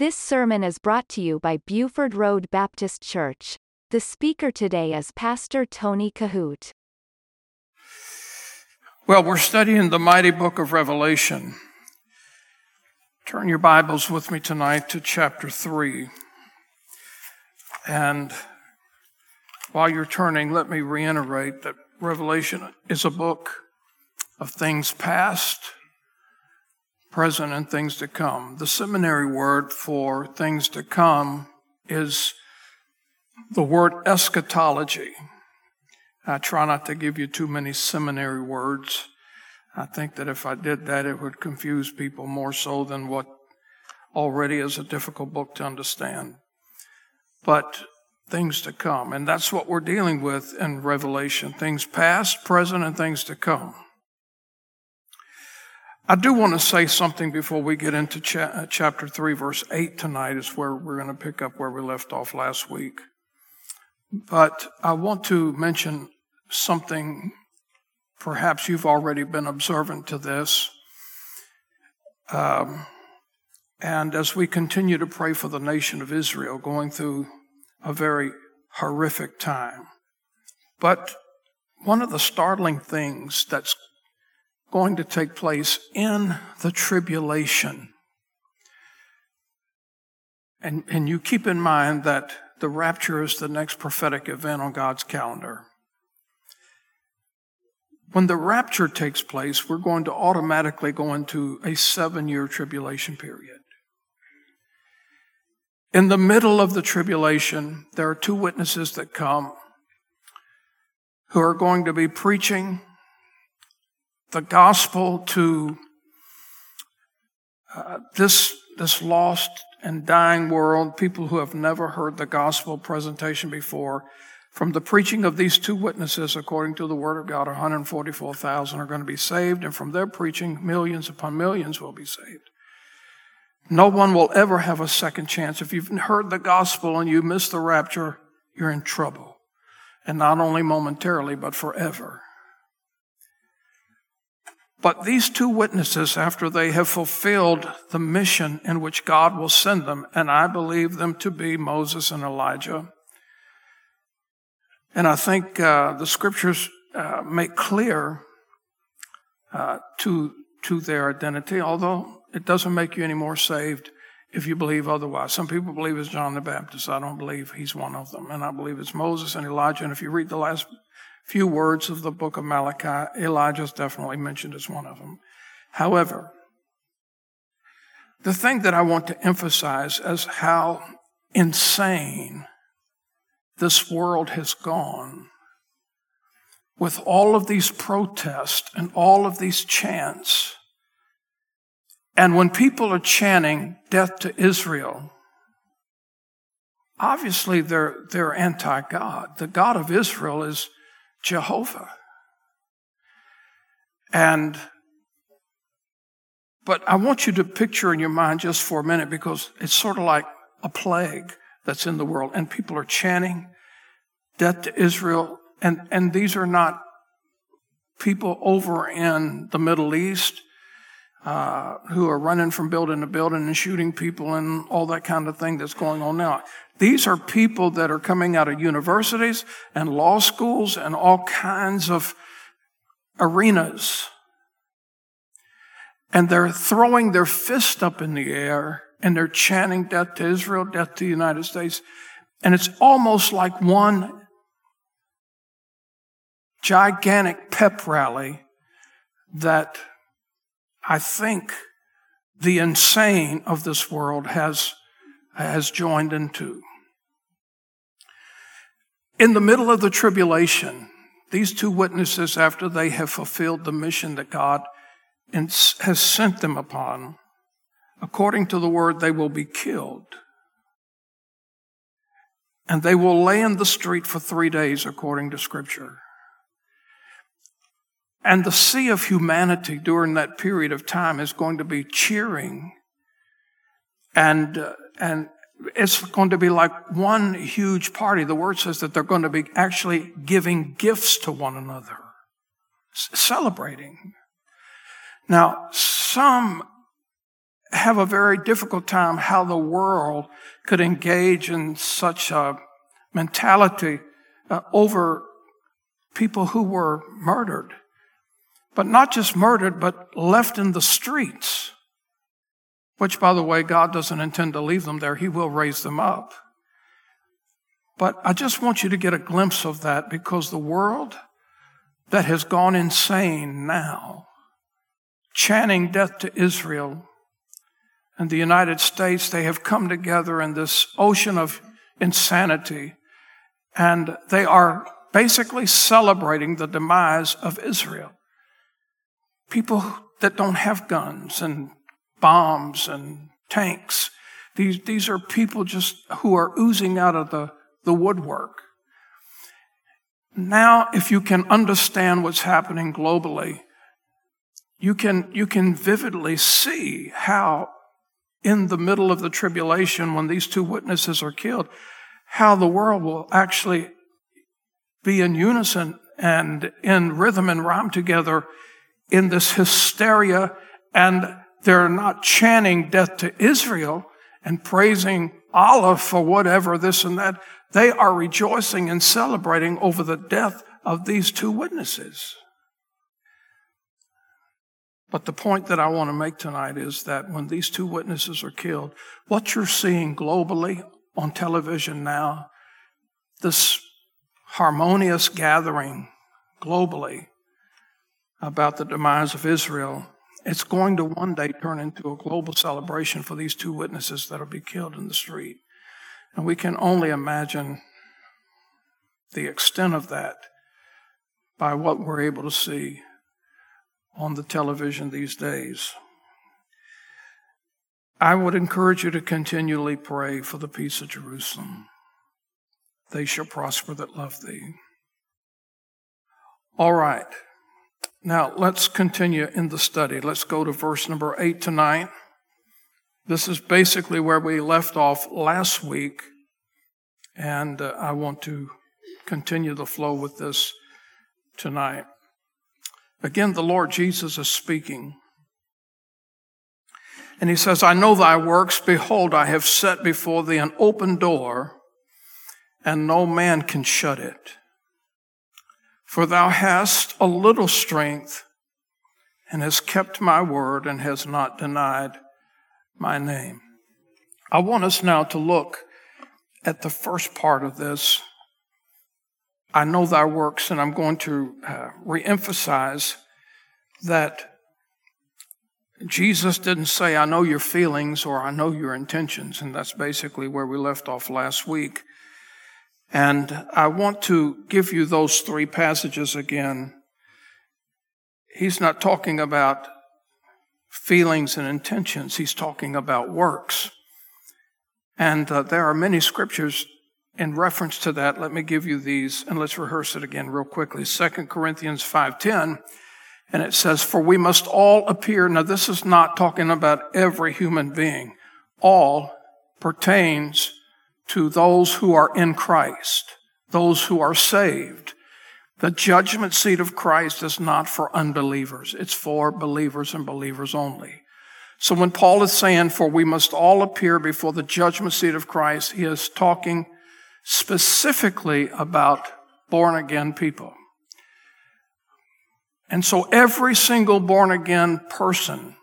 This sermon is brought to you by Buford Road Baptist Church. The speaker today is Pastor Tony Kohout. Well, we're studying the mighty book of Revelation. Turn your Bibles with me tonight to chapter 3. And while you're turning, let me reiterate that Revelation is a book of things past, present, and things to come. The seminary word for things to come is the word eschatology. I try not to give you too many seminary words. I think that if I did that, it would confuse people more so than what already is a difficult book to understand. But things to come. And that's what we're dealing with in Revelation things past, present, and things to come. I do want to say something before we get into cha- uh, chapter 3, verse 8 tonight, is where we're going to pick up where we left off last week. But I want to mention something, perhaps you've already been observant to this. Um, and as we continue to pray for the nation of Israel, going through a very horrific time. But one of the startling things that's going to take place in the tribulation. And, and you keep in mind that the rapture is the next prophetic event on God's calendar. When the rapture takes place, we're going to automatically go into a seven year tribulation period. In the middle of the tribulation, there are two witnesses that come who are going to be preaching the gospel to uh, this, this lost and dying world, people who have never heard the gospel presentation before. From the preaching of these two witnesses, according to the word of God, 144,000 are going to be saved, and from their preaching, millions upon millions will be saved. No one will ever have a second chance. If you've heard the gospel and you miss the rapture, you're in trouble. And not only momentarily, but forever. But these two witnesses, after they have fulfilled the mission in which God will send them, and I believe them to be Moses and Elijah, and I think uh, the scriptures uh, make clear uh, to to their identity, although it doesn't make you any more saved if you believe otherwise. Some people believe it's John the Baptist. I don't believe he's one of them, and I believe it's Moses and Elijah. And if you read the last few words of the book of Malachi. Elijah is definitely mentioned as one of them. However, the thing that I want to emphasize is how insane this world has gone with all of these protests and all of these chants. And when people are chanting death to Israel, obviously they're, they're anti God. The God of Israel is Jehovah. And, but I want you to picture in your mind just for a minute because it's sort of like a plague that's in the world and people are chanting death to Israel. And, and these are not people over in the Middle East uh, who are running from building to building and shooting people and all that kind of thing that's going on now. These are people that are coming out of universities and law schools and all kinds of arenas. And they're throwing their fist up in the air and they're chanting death to Israel, death to the United States. And it's almost like one gigantic pep rally that I think the insane of this world has, has joined into. In the middle of the tribulation, these two witnesses, after they have fulfilled the mission that God has sent them upon, according to the word, they will be killed. And they will lay in the street for three days, according to Scripture. And the sea of humanity during that period of time is going to be cheering and, uh, and it's going to be like one huge party. The word says that they're going to be actually giving gifts to one another, celebrating. Now, some have a very difficult time how the world could engage in such a mentality uh, over people who were murdered. But not just murdered, but left in the streets. Which, by the way, God doesn't intend to leave them there. He will raise them up. But I just want you to get a glimpse of that because the world that has gone insane now, chanting death to Israel, and the United States, they have come together in this ocean of insanity, and they are basically celebrating the demise of Israel. People that don't have guns and bombs and tanks. These, these are people just who are oozing out of the, the woodwork. Now, if you can understand what's happening globally, you can, you can vividly see how in the middle of the tribulation, when these two witnesses are killed, how the world will actually be in unison and in rhythm and rhyme together in this hysteria. And they're not chanting death to Israel and praising Allah for whatever, this and that. They are rejoicing and celebrating over the death of these two witnesses. But the point that I want to make tonight is that when these two witnesses are killed, what you're seeing globally on television now, this harmonious gathering globally about the demise of Israel, it's going to one day turn into a global celebration for these two witnesses that'll be killed in the street. And we can only imagine the extent of that by what we're able to see on the television these days. I would encourage you to continually pray for the peace of Jerusalem. They shall prosper that love thee. All right. Now let's continue in the study. Let's go to verse number 8 to 9. This is basically where we left off last week, and uh, I want to continue the flow with this tonight. Again, the Lord Jesus is speaking. And he says, I know thy works. Behold, I have set before thee an open door, and no man can shut it. For thou hast a little strength, and hast kept my word, and hast not denied my name. I want us now to look at the first part of this I know thy works, and I'm going to uh, reemphasize that Jesus didn't say, I know your feelings or I know your intentions. And that's basically where we left off last week. And I want to give you those three passages again. He's not talking about feelings and intentions. He's talking about works. And uh, there are many scriptures in reference to that, let me give you these and let's rehearse it again real quickly. 2 Corinthians 5:10 and it says for we must all appear now this is not talking about every human being. All pertains to those who are in Christ, those who are saved. The judgment seat of Christ is not for unbelievers. It's for believers and believers only. So when Paul is saying, for we must all appear before the judgment seat of Christ, he is talking specifically about born again people. And so every single born again person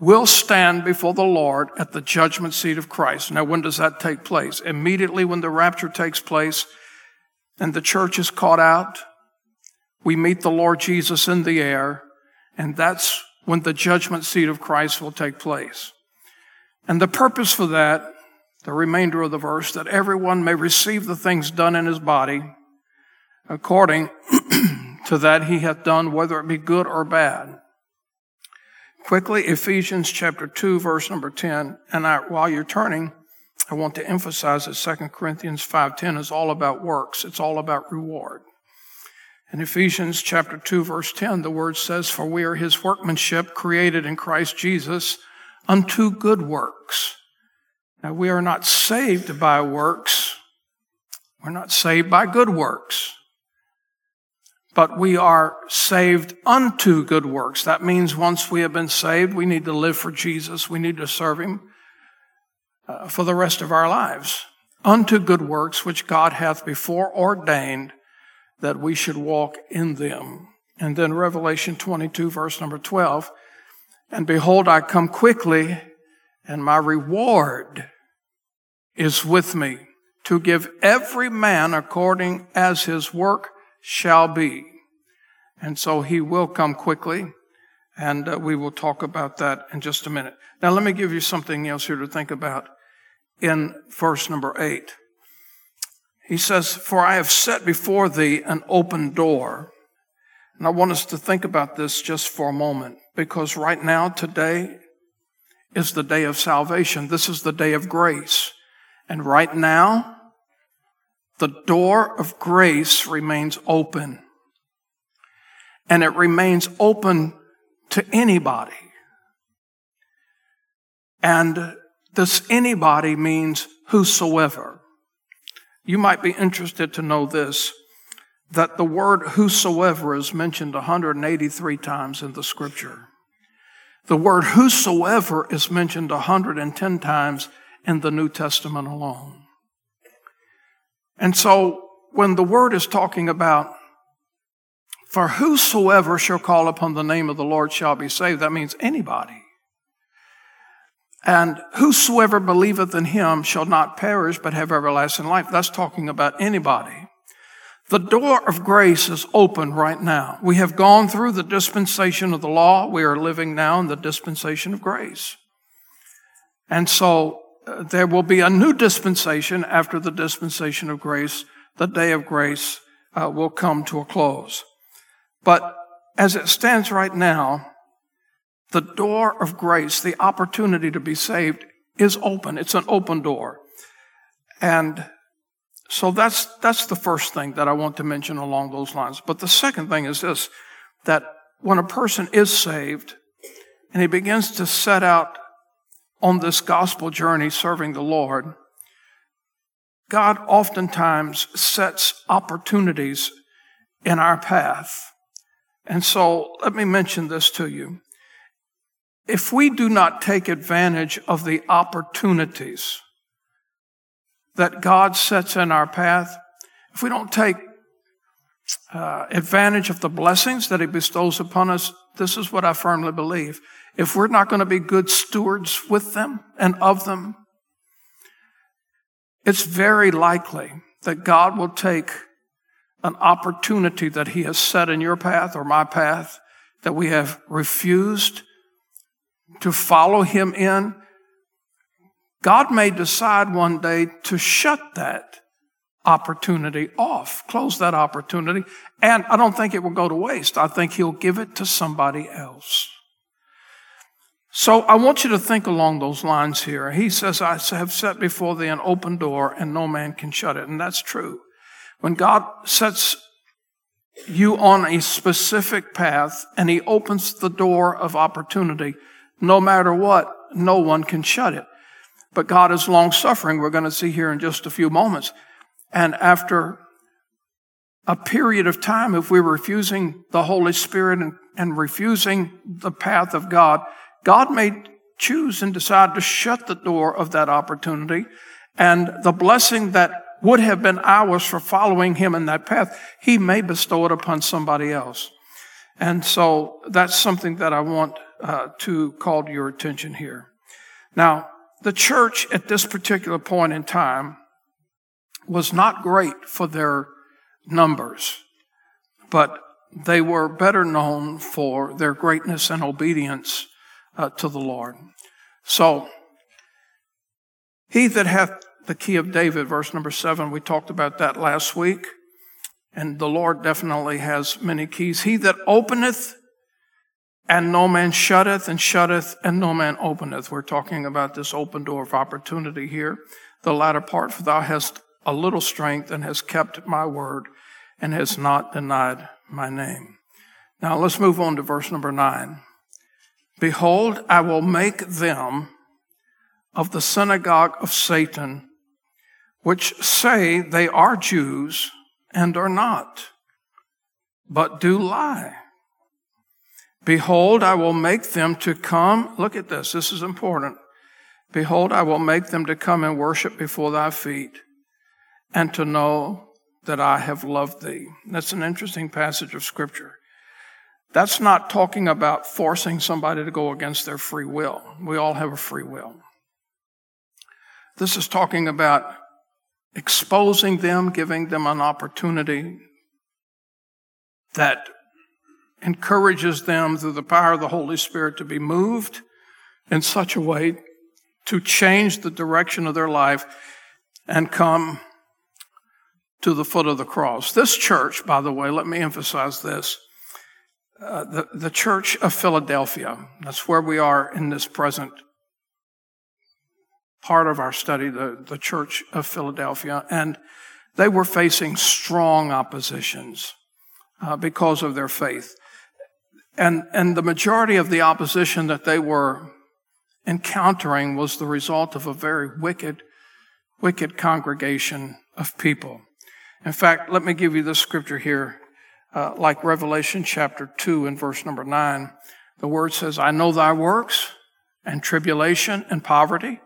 will stand before the Lord at the judgment seat of Christ. Now, when does that take place? Immediately when the rapture takes place and the church is caught out, we meet the Lord Jesus in the air, and that's when the judgment seat of Christ will take place. And the purpose for that the remainder of the verse, that everyone may receive the things done in his body according to that he hath done, whether it be good or bad. Quickly, Ephesians chapter 2, verse number 10. And I, while you're turning, I want to emphasize that 2 Corinthians 5.10 is all about works. It's all about reward. In Ephesians chapter 2, verse 10, the word says, For we are his workmanship created in Christ Jesus unto good works now, we are not saved by works. We're not saved by good works. But we are saved unto good works. That means once we have been saved, we need to live for Jesus. We need to serve Him uh, for the rest of our lives. Unto good works which God hath before ordained that we should walk in them. And then Revelation 22 verse number 12. And behold, I come quickly and my reward is with me to give every man according as his work shall be. And so he will come quickly, and uh, we will talk about that in just a minute. Now, let me give you something else here to think about in verse number eight. He says, For I have set before thee an open door. And I want us to think about this just for a moment, because right now, today, is the day of salvation. This is the day of grace. And right now, the door of grace remains open. And it remains open to anybody. And this anybody means whosoever. You might be interested to know this that the word whosoever is mentioned 183 times in the scripture. The word whosoever is mentioned 110 times in the New Testament alone. And so when the word is talking about, for whosoever shall call upon the name of the Lord shall be saved, that means anybody. And whosoever believeth in him shall not perish but have everlasting life. That's talking about anybody. The door of grace is open right now. We have gone through the dispensation of the law. We are living now in the dispensation of grace. And so there will be a new dispensation after the dispensation of grace. The day of grace uh, will come to a close. But as it stands right now, the door of grace, the opportunity to be saved is open. It's an open door. And so that's, that's the first thing that I want to mention along those lines. But the second thing is this, that when a person is saved and he begins to set out on this gospel journey serving the Lord, God oftentimes sets opportunities in our path. And so let me mention this to you. If we do not take advantage of the opportunities that God sets in our path, if we don't take uh, advantage of the blessings that He bestows upon us, this is what I firmly believe. If we're not going to be good stewards with them and of them, it's very likely that God will take an opportunity that He has set in your path or my path that we have refused to follow Him in God may decide one day to shut that opportunity off, close that opportunity, and I don't think it will go to waste. I think He'll give it to somebody else. So I want you to think along those lines here. He says, I have set before thee an open door and no man can shut it. And that's true. When God sets you on a specific path and he opens the door of opportunity, no matter what, no one can shut it. But God is long suffering. We're going to see here in just a few moments. And after a period of time, if we're refusing the Holy Spirit and, and refusing the path of God, God may choose and decide to shut the door of that opportunity. And the blessing that would have been ours for following Him in that path, He may bestow it upon somebody else. And so that's something that I want uh, to call to your attention here. Now, the church at this particular point in time was not great for their numbers, but they were better known for their greatness and obedience uh, to the Lord. So, he that hath the key of David, verse number seven, we talked about that last week. And the Lord definitely has many keys. He that openeth and no man shutteth and shutteth and no man openeth. We're talking about this open door of opportunity here. The latter part, for thou hast a little strength and has kept my word and has not denied my name. Now let's move on to verse number nine. Behold, I will make them of the synagogue of Satan, which say they are Jews and are not, but do lie. Behold, I will make them to come. Look at this. This is important. Behold, I will make them to come and worship before thy feet and to know that I have loved thee. That's an interesting passage of scripture. That's not talking about forcing somebody to go against their free will. We all have a free will. This is talking about exposing them, giving them an opportunity that encourages them through the power of the Holy Spirit to be moved in such a way to change the direction of their life and come to the foot of the cross. This church, by the way, let me emphasize this. Uh, the, the church of Philadelphia, that's where we are in this present part of our study, the, the church of Philadelphia, and they were facing strong oppositions uh, because of their faith. And, and the majority of the opposition that they were encountering was the result of a very wicked, wicked congregation of people. In fact, let me give you this scripture here, uh, like Revelation chapter 2 and verse number 9. The word says, I know thy works and tribulation and poverty,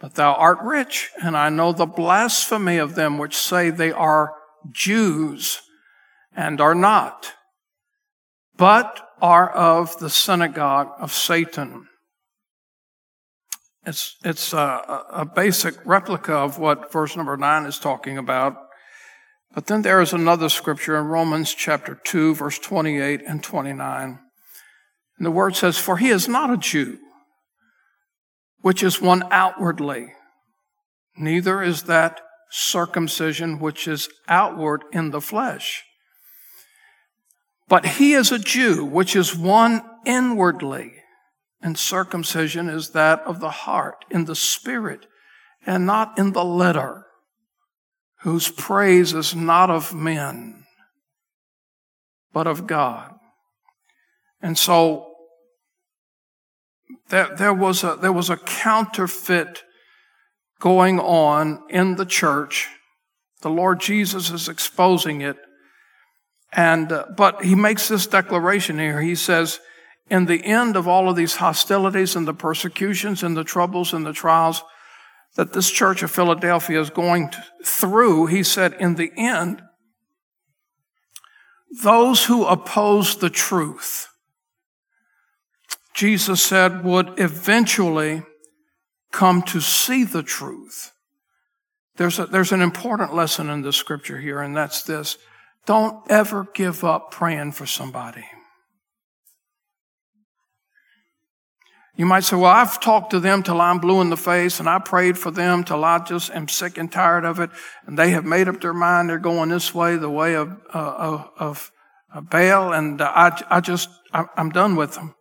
but thou art rich, and I know the blasphemy of them which say they are Jews and are not, but are of the synagogue of Satan. It's, it's a, a basic replica of what verse number nine is talking about. But then there is another scripture in Romans chapter 2, verse 28 and 29. And the word says, For he is not a Jew, which is one outwardly, neither is that circumcision which is outward in the flesh. But he is a Jew, which is one inwardly, and circumcision is that of the heart, in the spirit, and not in the letter whose praise is not of men, but of God. And so there, there, was a, there was a counterfeit going on in the church. The Lord Jesus is exposing it. And, uh, but he makes this declaration here. He says, in the end of all of these hostilities and the persecutions and the troubles and the trials, that this church of Philadelphia is going through, he said, in the end, those who oppose the truth, Jesus said, would eventually come to see the truth. There's, a, there's an important lesson in the scripture here, and that's this. Don't ever give up praying for somebody. You might say, well, I've talked to them till I'm blue in the face and I prayed for them till I just am sick and tired of it. And they have made up their mind. They're going this way, the way of, uh, of, of Baal. And I, I just, I'm done with them.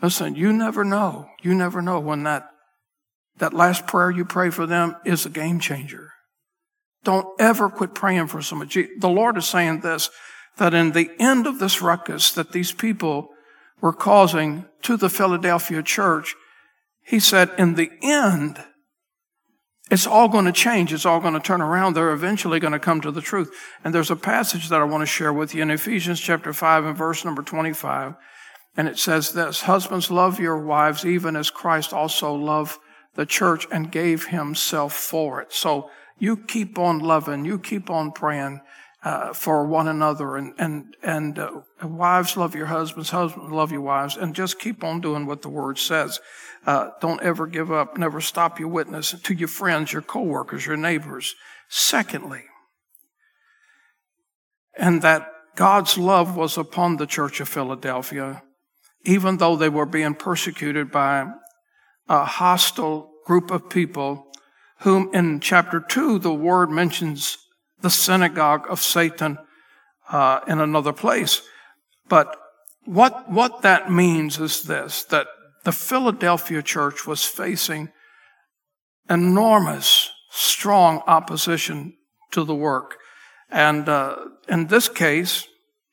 Listen, you never know. You never know when that, that last prayer you pray for them is a game changer. Don't ever quit praying for somebody. The Lord is saying this, that in the end of this ruckus that these people were causing to the Philadelphia church, he said, in the end, it's all going to change. It's all going to turn around. They're eventually going to come to the truth. And there's a passage that I want to share with you in Ephesians chapter 5 and verse number 25. And it says this, husbands love your wives even as Christ also loved the church and gave himself for it. So you keep on loving, you keep on praying, uh, for one another. And and and uh, wives love your husbands husbands love your wives and just keep on doing what the word says. Uh, don't ever give up. Never stop your witness to your friends your coworkers your neighbors. Secondly and that god's love was upon the church of philadelphia even though they were being persecuted by a hostile group of people whom in chapter 2 the word mentions the synagogue of Satan uh, in another place. But what, what that means is this, that the Philadelphia church was facing enormous, strong opposition to the work. And uh, in this case,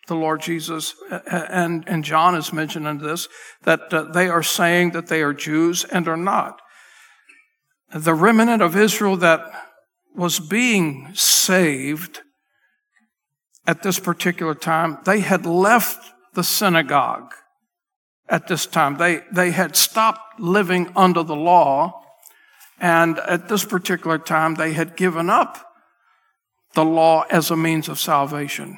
the Lord Jesus and, and John is mentioned in this, that uh, they are saying that they are Jews and are not. The remnant of Israel that was being saved at this particular time, they had left the synagogue at this time. They, they had stopped living under the law, and at this particular time, they had given up the law as a means of salvation.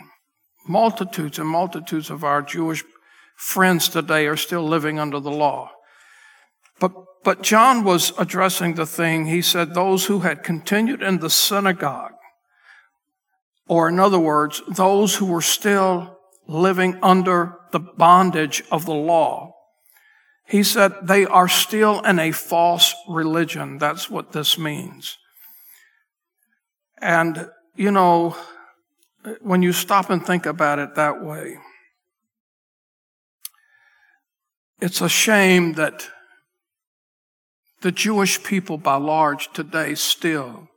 Multitudes and multitudes of our Jewish friends today are still living under the law. But, John was addressing the thing. He said, those who had continued in the synagogue, or in other words, those who were still living under the bondage of the law. He said they are still in a false religion. That's what this means. And, you know, when you stop and think about it that way, it's a shame that the Jewish people by large today still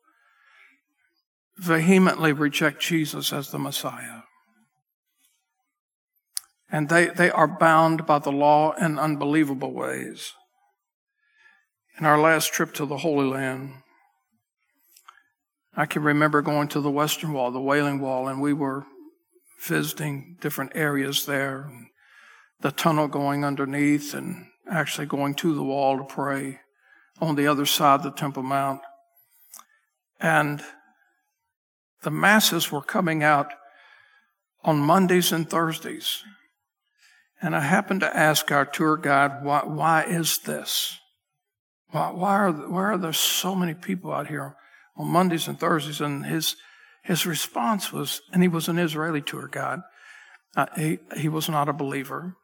vehemently reject Jesus as the Messiah. And they, they are bound by the law in unbelievable ways. In our last trip to the Holy Land, I can remember going to the Western Wall, the Wailing Wall, and we were visiting different areas there, the tunnel going underneath, and actually going to the wall to pray on the other side of the Temple Mount. And the masses were coming out on Mondays and Thursdays. And I happened to ask our tour guide, why, why is this? Why, why, are, why are there so many people out here on Mondays and Thursdays? And his, his response was, and he was an Israeli tour guide. Uh, he, he was not a believer,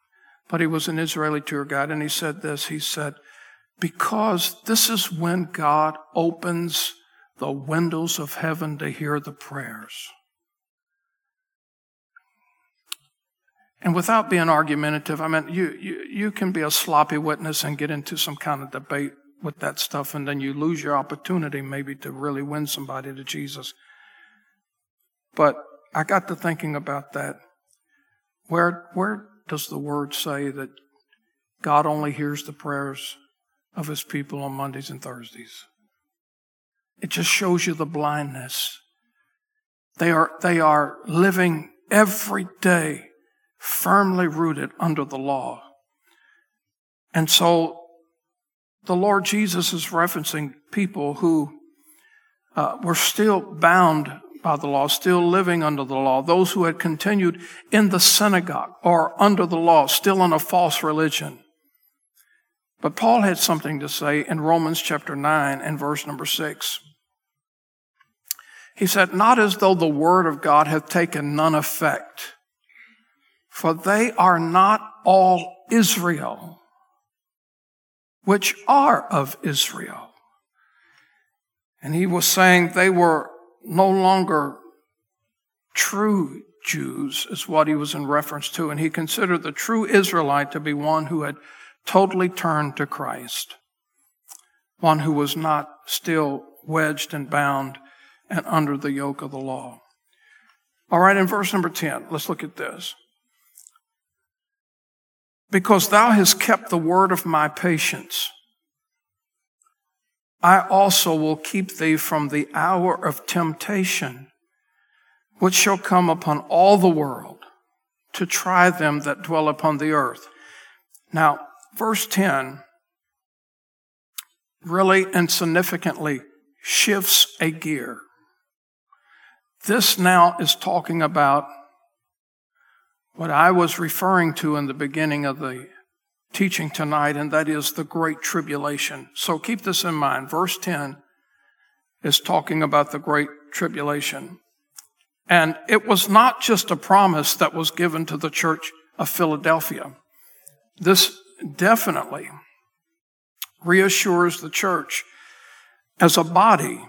but he was an Israeli tour guide. And he said this, he said, because this is when God opens the windows of heaven to hear the prayers. And without being argumentative, I mean, you, you, you can be a sloppy witness and get into some kind of debate with that stuff, and then you lose your opportunity maybe to really win somebody to Jesus. But I got to thinking about that. Where, where does the word say that God only hears the prayers of his people on Mondays and Thursdays? It just shows you the blindness. They are, they are living every day firmly rooted under the law. And so the Lord Jesus is referencing people who uh, were still bound by the law, still living under the law, those who had continued in the synagogue or under the law, still in a false religion. But Paul had something to say in Romans chapter 9 and verse number 6. He said, Not as though the word of God hath taken none effect, for they are not all Israel, which are of Israel. And he was saying they were no longer true Jews, is what he was in reference to. And he considered the true Israelite to be one who had totally turned to Christ, one who was not still wedged and bound and under the yoke of the law. All right, in verse number 10, let's look at this. Because thou hast kept the word of my patience, I also will keep thee from the hour of temptation, which shall come upon all the world to try them that dwell upon the earth. Now, verse 10 really and significantly shifts a gear. This now is talking about what I was referring to in the beginning of the teaching tonight, and that is the Great Tribulation. So keep this in mind. Verse 10 is talking about the Great Tribulation. And it was not just a promise that was given to the church of Philadelphia. This definitely reassures the church as a body,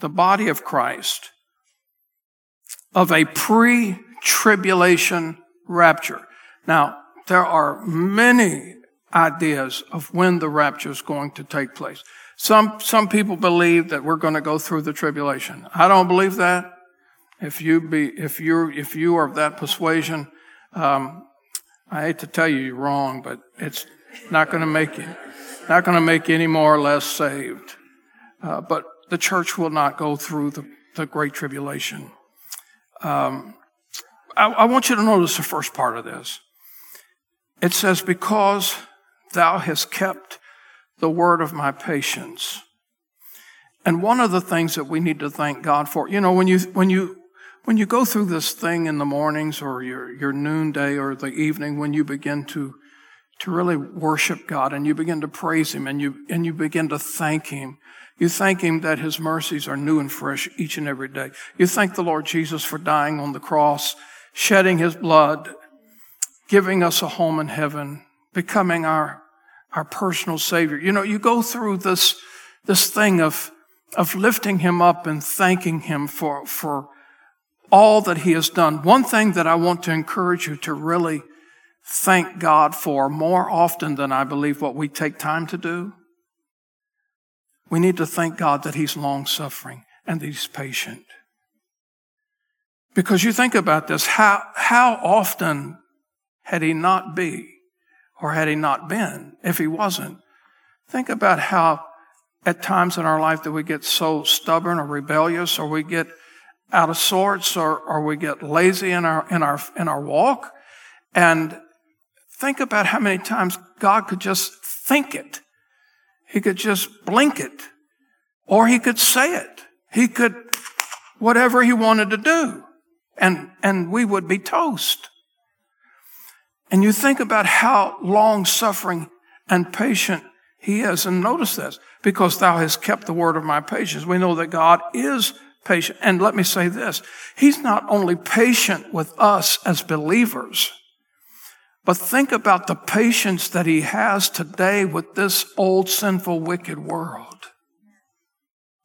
the body of Christ, of a pre tribulation rapture. Now, there are many ideas of when the rapture is going to take place. Some, some people believe that we're going to go through the tribulation. I don't believe that. If you be, if you if you are of that persuasion, um, I hate to tell you you're wrong, but it's not going to make you, not going to make you any more or less saved. Uh, but the church will not go through the, the great tribulation. Um, I, I want you to notice the first part of this. It says, Because thou hast kept the word of my patience. And one of the things that we need to thank God for, you know, when you, when you, when you go through this thing in the mornings or your, your noonday or the evening, when you begin to, to really worship God and you begin to praise Him and you, and you begin to thank Him, you thank Him that His mercies are new and fresh each and every day. You thank the Lord Jesus for dying on the cross, shedding His blood, giving us a home in heaven, becoming our, our personal Savior. You know, you go through this, this thing of, of lifting him up and thanking him for, for all that he has done. One thing that I want to encourage you to really thank God for more often than I believe what we take time to do. We need to thank God that he's long suffering and that he's patient. Because you think about this, how, how often had he not be or had he not been if he wasn't? Think about how at times in our life that we get so stubborn or rebellious or we get out of sorts or, or we get lazy in our, in our, in our walk. And think about how many times God could just think it. He could just blink it or he could say it. He could, whatever he wanted to do. And, and we would be toast. And you think about how long suffering and patient he is. And notice this because thou hast kept the word of my patience. We know that God is patient. And let me say this. He's not only patient with us as believers, but think about the patience that he has today with this old sinful wicked world.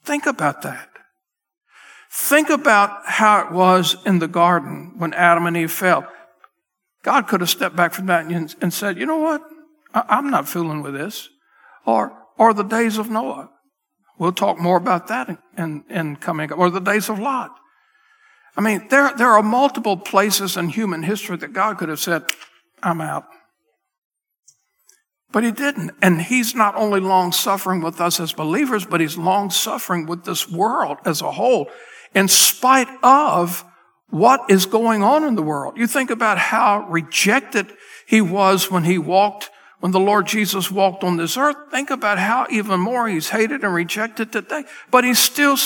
Think about that. Think about how it was in the garden when Adam and Eve fell. God could have stepped back from that and, said, you know what? I'm not fooling with this. Or or the days of Noah. We'll talk more about that in, in coming, up, or the days of Lot. I mean, there, there are multiple places in human history that God could have said, I'm out. But he didn't. And he's not only long suffering with us as believers, but he's long suffering with this world as a whole, in spite of what is going on in the world. You think about how rejected he was when he walked when the Lord Jesus walked on this earth, think about how even more he's hated and rejected today. But he's still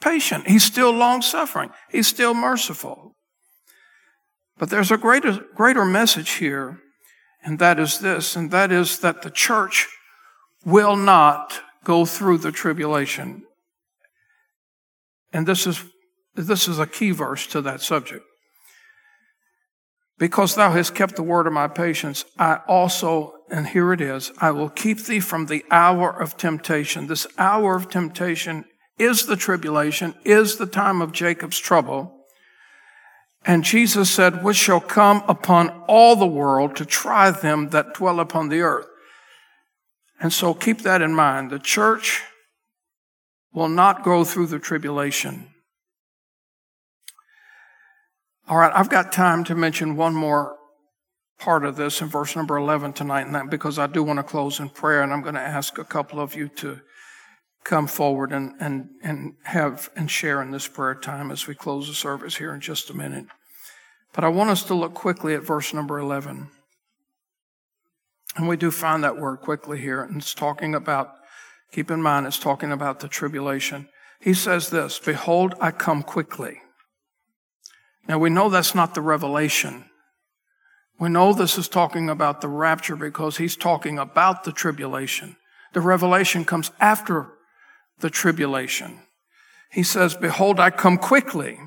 patient. He's still long suffering. He's still merciful. But there's a greater, greater message here, and that is this, and that is that the church will not go through the tribulation. And this is, this is a key verse to that subject. Because thou hast kept the word of my patience, I also, and here it is, I will keep thee from the hour of temptation. This hour of temptation is the tribulation, is the time of Jacob's trouble. And Jesus said, which shall come upon all the world to try them that dwell upon the earth. And so keep that in mind. The church will not go through the tribulation. All right, I've got time to mention one more part of this in verse number 11 tonight, and that because I do want to close in prayer, and I'm going to ask a couple of you to come forward and, and, and have and share in this prayer time as we close the service here in just a minute. But I want us to look quickly at verse number 11. And we do find that word quickly here, and it's talking about, keep in mind, it's talking about the tribulation. He says this Behold, I come quickly. Now we know that's not the revelation. We know this is talking about the rapture because he's talking about the tribulation. The revelation comes after the tribulation. He says, Behold, I come quickly.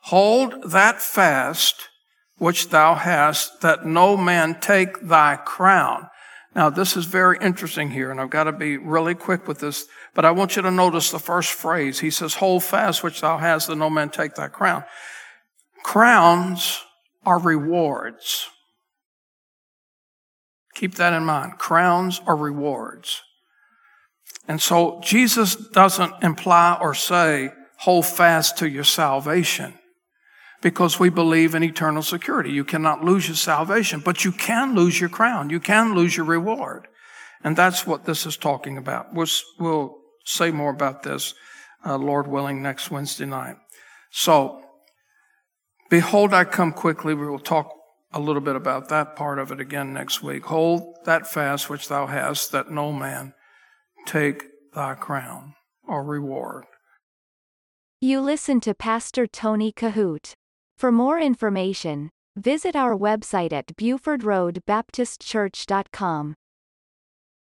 Hold that fast which thou hast, that no man take thy crown. Now, this is very interesting here, and I've got to be really quick with this, but I want you to notice the first phrase. He says, Hold fast which thou hast, that no man take thy crown. Crowns are rewards. Keep that in mind. Crowns are rewards. And so Jesus doesn't imply or say, hold fast to your salvation because we believe in eternal security. You cannot lose your salvation, but you can lose your crown. You can lose your reward. And that's what this is talking about. We'll, we'll say more about this, uh, Lord willing, next Wednesday night. So, Behold, I come quickly. We will talk a little bit about that part of it again next week. Hold that fast which thou hast, that no man take thy crown or reward. You listen to Pastor Tony Kohout. For more information, visit our website at BufordRoadBaptistChurch.com.